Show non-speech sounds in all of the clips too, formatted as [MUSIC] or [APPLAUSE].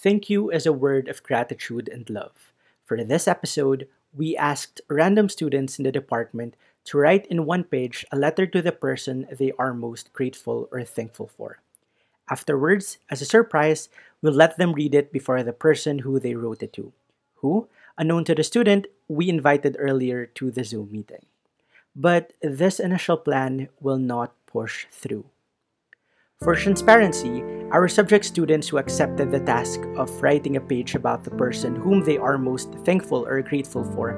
Thank you is a word of gratitude and love. For this episode, we asked random students in the department to write in one page a letter to the person they are most grateful or thankful for. Afterwards, as a surprise, we'll let them read it before the person who they wrote it to, who, unknown to the student, we invited earlier to the Zoom meeting. But this initial plan will not push through. For transparency, our subject students who accepted the task of writing a page about the person whom they are most thankful or grateful for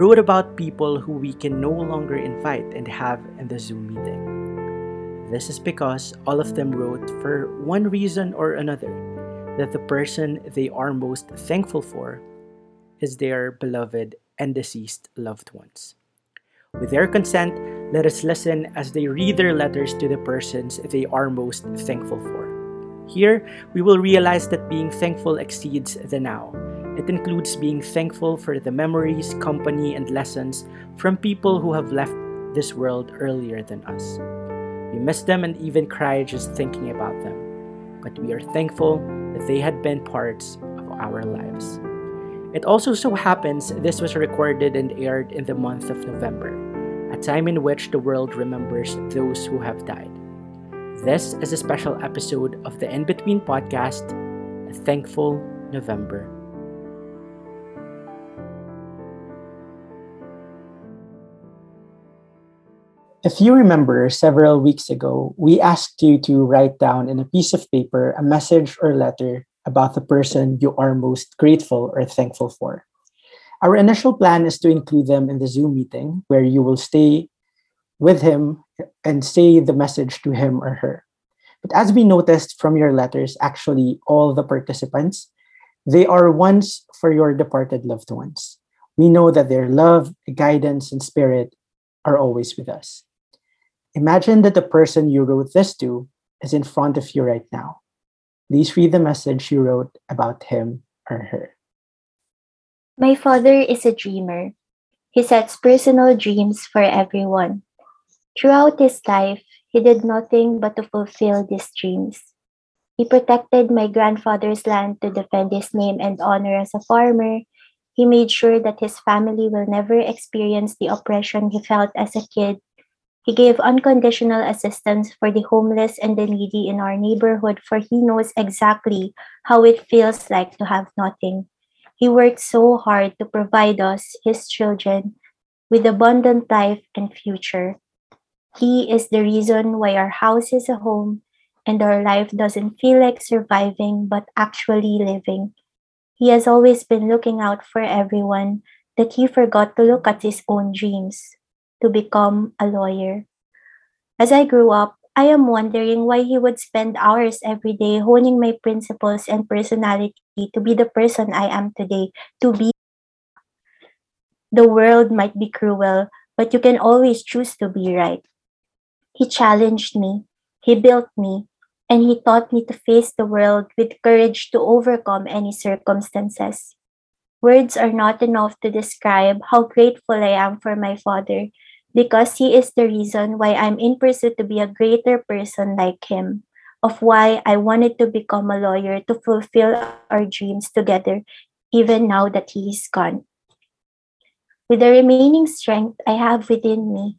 wrote about people who we can no longer invite and have in the Zoom meeting. This is because all of them wrote for one reason or another that the person they are most thankful for is their beloved and deceased loved ones. With their consent, let us listen as they read their letters to the persons they are most thankful for. Here, we will realize that being thankful exceeds the now. It includes being thankful for the memories, company, and lessons from people who have left this world earlier than us. We miss them and even cry just thinking about them, but we are thankful that they had been parts of our lives. It also so happens this was recorded and aired in the month of November, time in which the world remembers those who have died. This is a special episode of the In Between podcast, A Thankful November. If you remember, several weeks ago, we asked you to write down in a piece of paper a message or letter about the person you are most grateful or thankful for. Our initial plan is to include them in the Zoom meeting where you will stay with him and say the message to him or her. But as we noticed from your letters, actually, all the participants, they are ones for your departed loved ones. We know that their love, guidance, and spirit are always with us. Imagine that the person you wrote this to is in front of you right now. Please read the message you wrote about him or her. My father is a dreamer. He sets personal dreams for everyone. Throughout his life, he did nothing but to fulfill these dreams. He protected my grandfather's land to defend his name and honor as a farmer. He made sure that his family will never experience the oppression he felt as a kid he gave unconditional assistance for the homeless and the needy in our neighborhood, for he knows exactly how it feels like to have nothing. He worked so hard to provide us, his children, with abundant life and future. He is the reason why our house is a home and our life doesn't feel like surviving but actually living. He has always been looking out for everyone that he forgot to look at his own dreams to become a lawyer. As I grew up, I am wondering why he would spend hours every day honing my principles and personality to be the person I am today, to be. The world might be cruel, but you can always choose to be right. He challenged me, he built me, and he taught me to face the world with courage to overcome any circumstances. Words are not enough to describe how grateful I am for my father because he is the reason why I'm in pursuit to be a greater person like him, of why I wanted to become a lawyer to fulfill our dreams together, even now that he is gone. With the remaining strength I have within me,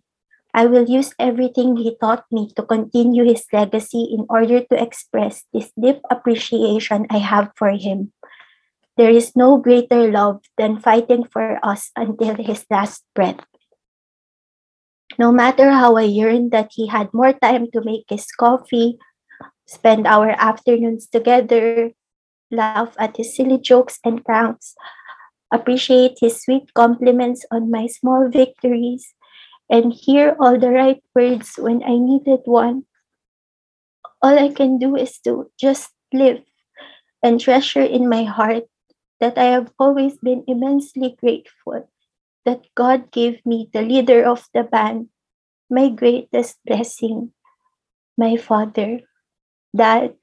I will use everything he taught me to continue his legacy in order to express this deep appreciation I have for him. There is no greater love than fighting for us until his last breath. No matter how I yearned that he had more time to make his coffee, spend our afternoons together, laugh at his silly jokes and pranks, appreciate his sweet compliments on my small victories, and hear all the right words when I needed one. All I can do is to just live and treasure in my heart that I have always been immensely grateful that God gave me the leader of the band, my greatest blessing, my father. Dad,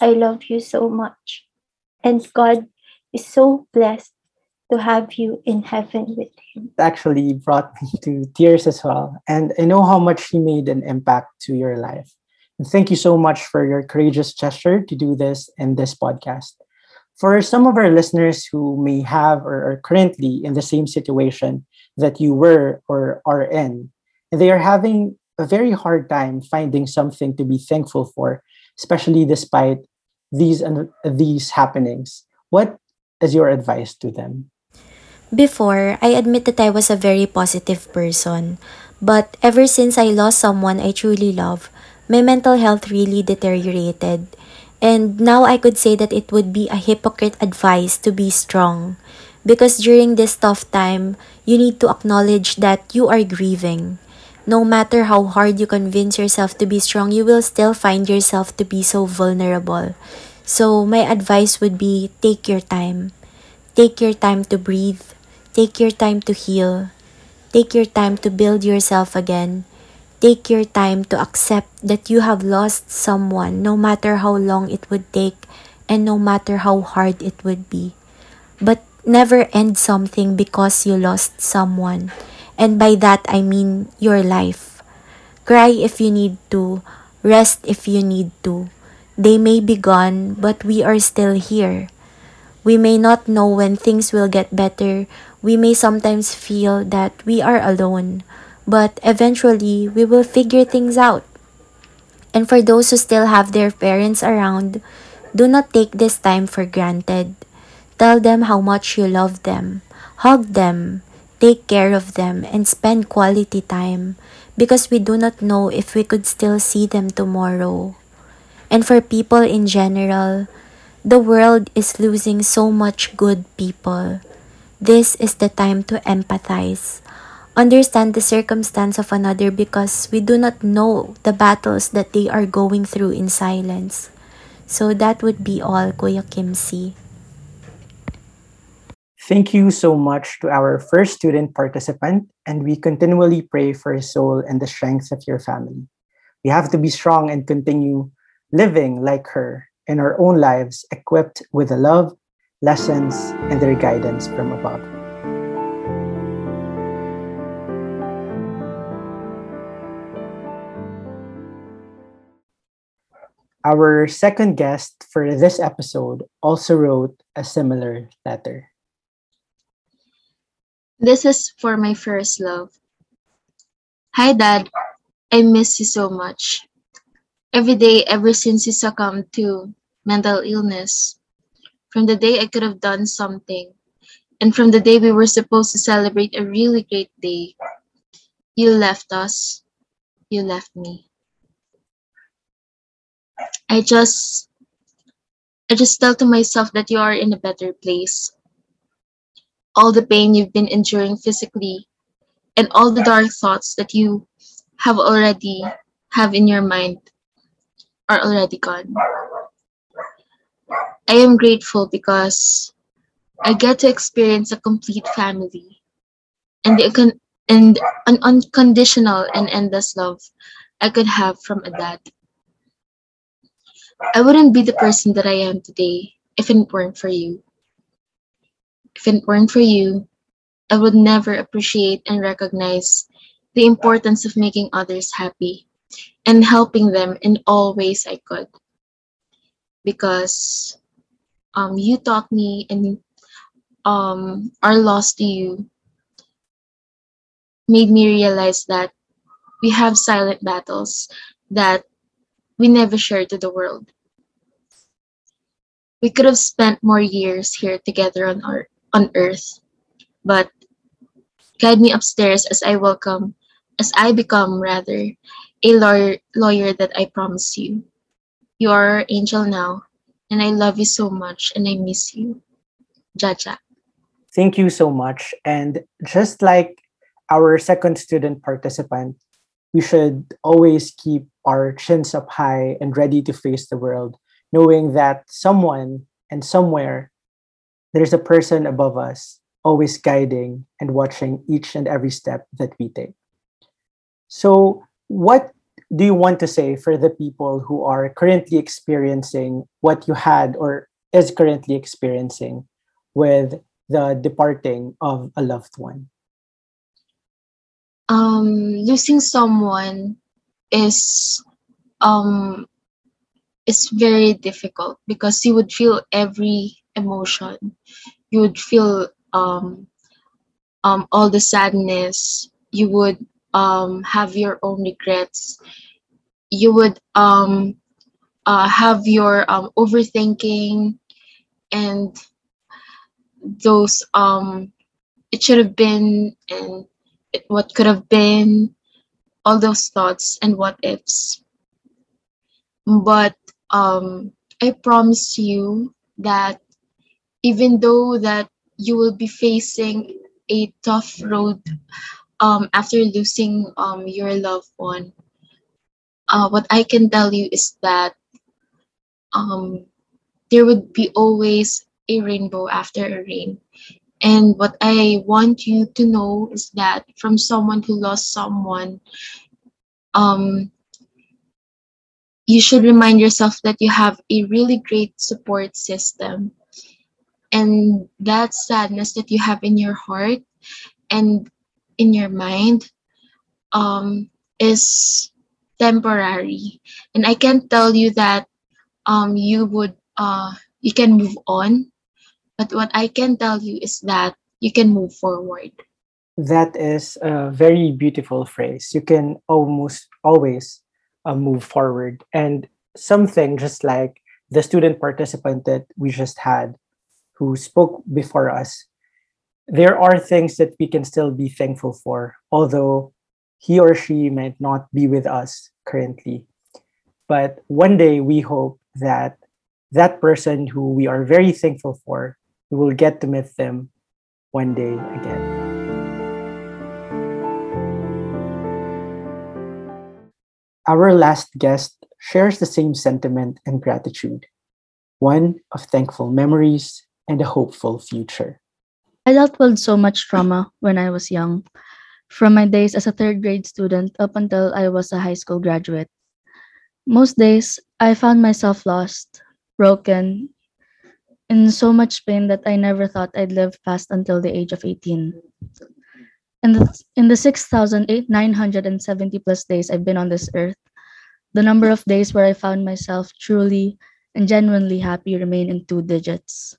I love you so much. And God is so blessed to have you in heaven with him. It actually brought me to tears as well. And I know how much he made an impact to your life. And thank you so much for your courageous gesture to do this in this podcast. For some of our listeners who may have or are currently in the same situation that you were or are in, they are having a very hard time finding something to be thankful for, especially despite these these happenings. What is your advice to them? Before, I admit that I was a very positive person. But ever since I lost someone I truly love, my mental health really deteriorated. And now I could say that it would be a hypocrite advice to be strong. Because during this tough time, you need to acknowledge that you are grieving. No matter how hard you convince yourself to be strong, you will still find yourself to be so vulnerable. So, my advice would be take your time. Take your time to breathe. Take your time to heal. Take your time to build yourself again. Take your time to accept that you have lost someone, no matter how long it would take and no matter how hard it would be. But never end something because you lost someone. And by that, I mean your life. Cry if you need to, rest if you need to. They may be gone, but we are still here. We may not know when things will get better. We may sometimes feel that we are alone, but eventually we will figure things out. And for those who still have their parents around, do not take this time for granted. Tell them how much you love them. Hug them. Take care of them and spend quality time because we do not know if we could still see them tomorrow. And for people in general, the world is losing so much good people. This is the time to empathize. Understand the circumstance of another because we do not know the battles that they are going through in silence. So that would be all, Kuya Kimsey. Thank you so much to our first student participant, and we continually pray for his soul and the strength of your family. We have to be strong and continue living like her in our own lives, equipped with the love, lessons, and their guidance from above. Our second guest for this episode also wrote a similar letter. This is for my first love. Hi, Dad. I miss you so much every day ever since you succumbed to mental illness. From the day I could have done something, and from the day we were supposed to celebrate a really great day, you left us. You left me. I just I just tell to myself that you are in a better place. All the pain you've been enduring physically and all the dark thoughts that you have already have in your mind are already gone. I am grateful because I get to experience a complete family and the and an unconditional and endless love I could have from a dad. I wouldn't be the person that I am today if it weren't for you. If it weren't for you, I would never appreciate and recognize the importance of making others happy and helping them in all ways I could. Because um, you taught me and um, our loss to you made me realize that we have silent battles that we never share to the world. We could have spent more years here together on our on earth, but guide me upstairs as I welcome as I become rather a lawyer, lawyer that I promise you. You are our angel now, and I love you so much, and I miss you. Jaja. Thank you so much. And just like our second student participant, we should always keep our chins up high and ready to face the world, knowing that someone and somewhere there's a person above us always guiding and watching each and every step that we take. So, what do you want to say for the people who are currently experiencing what you had or is currently experiencing with the departing of a loved one? Um, losing someone is um is very difficult because you would feel every emotion. You would feel um, um, all the sadness. You would um, have your own regrets. You would um, uh, have your um, overthinking and those um, it should have been and it, what could have been, all those thoughts and what ifs. But um, I promise you that even though that you will be facing a tough road um, after losing um, your loved one, uh, what I can tell you is that um, there would be always a rainbow after a rain. And what I want you to know is that from someone who lost someone, um, you should remind yourself that you have a really great support system. And that sadness that you have in your heart and in your mind um, is temporary. And I can tell you that um, you would uh, you can move on but what I can tell you is that you can move forward. That is a very beautiful phrase. You can almost always uh, move forward. And something just like the student participant that we just had who spoke before us, there are things that we can still be thankful for, although he or she might not be with us currently. But one day we hope that that person who we are very thankful for we will get to meet them one day again. Our last guest shares the same sentiment and gratitude one of thankful memories and a hopeful future. I dealt with so much trauma when I was young, from my days as a third grade student up until I was a high school graduate. Most days, I found myself lost, broken, in so much pain that I never thought I'd live past until the age of 18. In the, in the 6,970 plus days I've been on this earth, the number of days where I found myself truly and genuinely happy remain in two digits.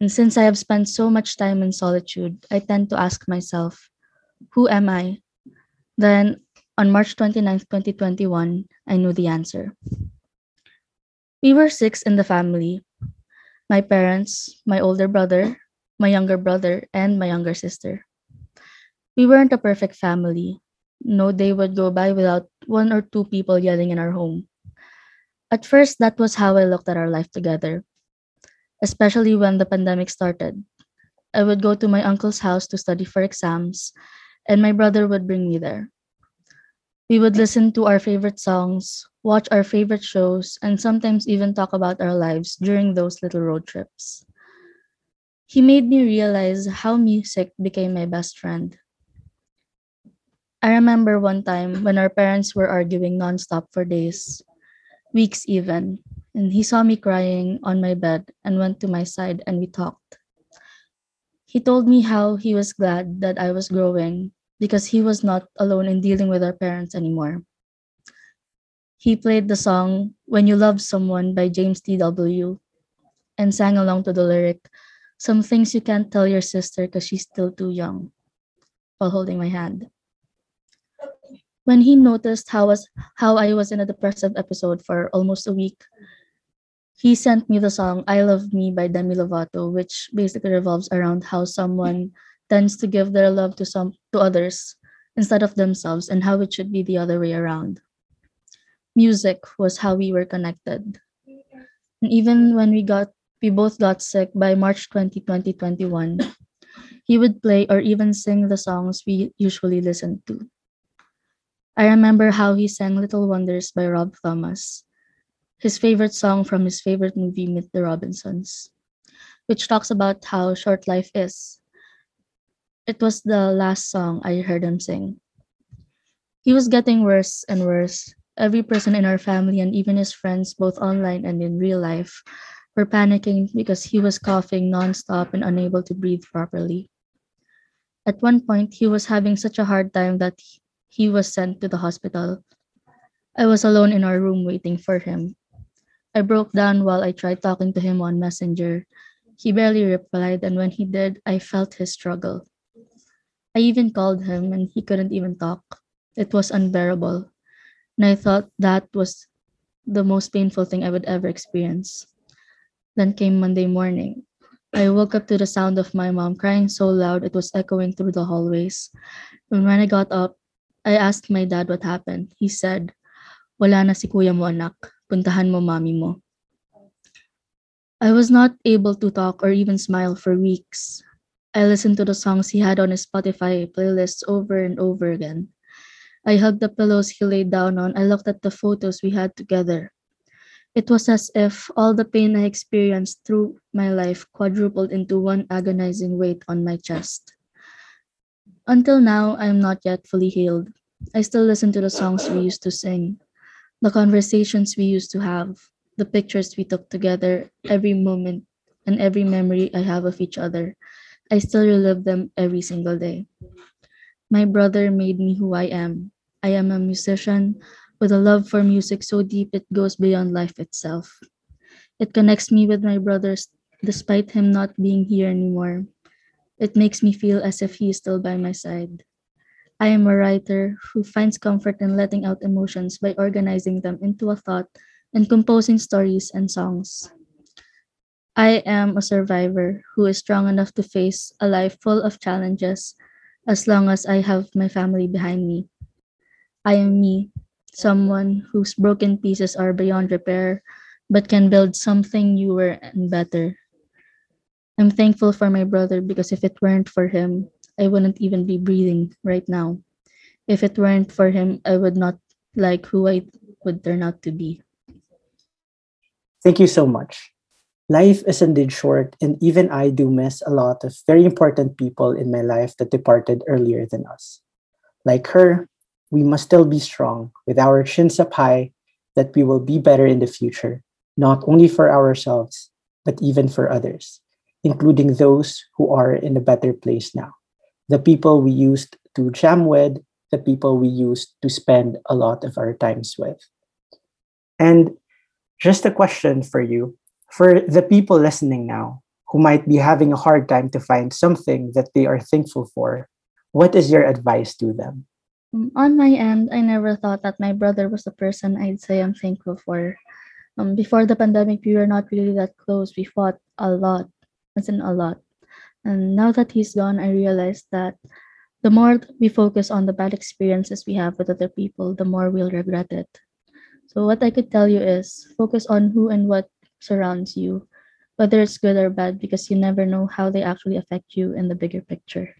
And since I have spent so much time in solitude, I tend to ask myself, who am I? Then on March 29th, 2021, I knew the answer. We were six in the family, my parents, my older brother, my younger brother, and my younger sister. We weren't a perfect family. No day would go by without one or two people yelling in our home. At first, that was how I looked at our life together, especially when the pandemic started. I would go to my uncle's house to study for exams, and my brother would bring me there. We would listen to our favorite songs, watch our favorite shows, and sometimes even talk about our lives during those little road trips. He made me realize how music became my best friend. I remember one time when our parents were arguing nonstop for days, weeks even, and he saw me crying on my bed and went to my side and we talked. He told me how he was glad that I was growing because he was not alone in dealing with our parents anymore. He played the song When You Love Someone by James T.W. and sang along to the lyric, Some Things You Can't Tell Your Sister Because She's Still Too Young, while holding my hand. When he noticed how, was, how I was in a depressive episode for almost a week, he sent me the song I Love Me by Demi Lovato, which basically revolves around how someone tends to give their love to some to others instead of themselves and how it should be the other way around. Music was how we were connected. And even when we got we both got sick by March 20, 2021, he would play or even sing the songs we usually listened to. I remember how he sang Little Wonders by Rob Thomas, his favorite song from his favorite movie, Meet the Robinsons, which talks about how short life is it was the last song I heard him sing. He was getting worse and worse. Every person in our family and even his friends, both online and in real life, were panicking because he was coughing nonstop and unable to breathe properly. At one point, he was having such a hard time that he was sent to the hospital. I was alone in our room waiting for him. I broke down while I tried talking to him on Messenger. He barely replied, and when he did, I felt his struggle. I even called him, and he couldn't even talk. It was unbearable, and I thought that was the most painful thing I would ever experience. Then came Monday morning. I woke up to the sound of my mom crying so loud it was echoing through the hallways. And when I got up, I asked my dad what happened. He said, Wala na si kuya mo anak. Puntahan mo mami mo. I was not able to talk or even smile for weeks. I listened to the songs he had on his Spotify playlists over and over again. I hugged the pillows he laid down on. I looked at the photos we had together. It was as if all the pain I experienced through my life quadrupled into one agonizing weight on my chest. Until now, I am not yet fully healed. I still listen to the songs we used to sing, the conversations we used to have, the pictures we took together, every moment and every memory I have of each other. I still relive them every single day. My brother made me who I am. I am a musician with a love for music so deep it goes beyond life itself. It connects me with my brothers despite him not being here anymore. It makes me feel as if he is still by my side. I am a writer who finds comfort in letting out emotions by organizing them into a thought and composing stories and songs. I am a survivor who is strong enough to face a life full of challenges as long as I have my family behind me. I am me, someone whose broken pieces are beyond repair but can build something newer and better. I'm thankful for my brother because if it weren't for him, I wouldn't even be breathing right now. If it weren't for him, I would not like who I would turn out to be. Thank you so much. Life is indeed short, and even I do miss a lot of very important people in my life that departed earlier than us. Like her, we must still be strong with our chins up high that we will be better in the future, not only for ourselves, but even for others, including those who are in a better place now. The people we used to jam with, the people we used to spend a lot of our times with. And just a question for you for the people listening now who might be having a hard time to find something that they are thankful for, what is your advice to them? Um, on my end, I never thought that my brother was the person I'd say I'm thankful for. Um, before the pandemic, we were not really that close. We fought a lot, in a lot. And now that he's gone, I realized that the more we focus on the bad experiences we have with other people, the more we'll regret it. So, what I could tell you is focus on who and what surrounds you, whether it's good or bad, because you never know how they actually affect you in the bigger picture.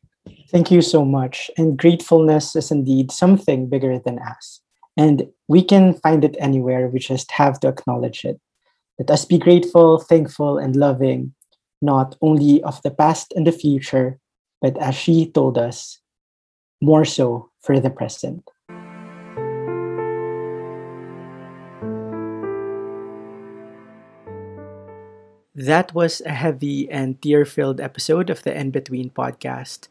Thank you so much. And gratefulness is indeed something bigger than us. And we can find it anywhere. We just have to acknowledge it. Let us be grateful, thankful, and loving, not only of the past and the future, but as she told us, more so for the present. That was a heavy and tear filled episode of the In Between podcast.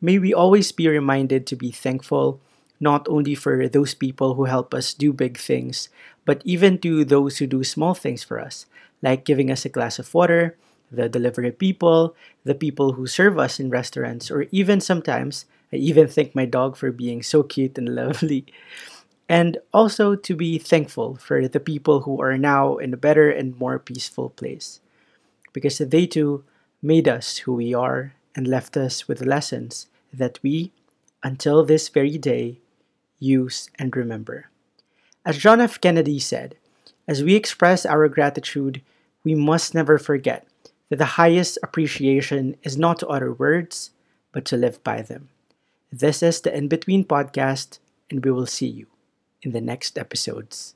May we always be reminded to be thankful, not only for those people who help us do big things, but even to those who do small things for us, like giving us a glass of water, the delivery people, the people who serve us in restaurants, or even sometimes, I even thank my dog for being so cute and [LAUGHS] lovely. And also to be thankful for the people who are now in a better and more peaceful place because they too made us who we are and left us with lessons that we, until this very day, use and remember. As John F. Kennedy said, as we express our gratitude, we must never forget the highest appreciation is not to utter words, but to live by them. This is the In Between podcast, and we will see you in the next episodes.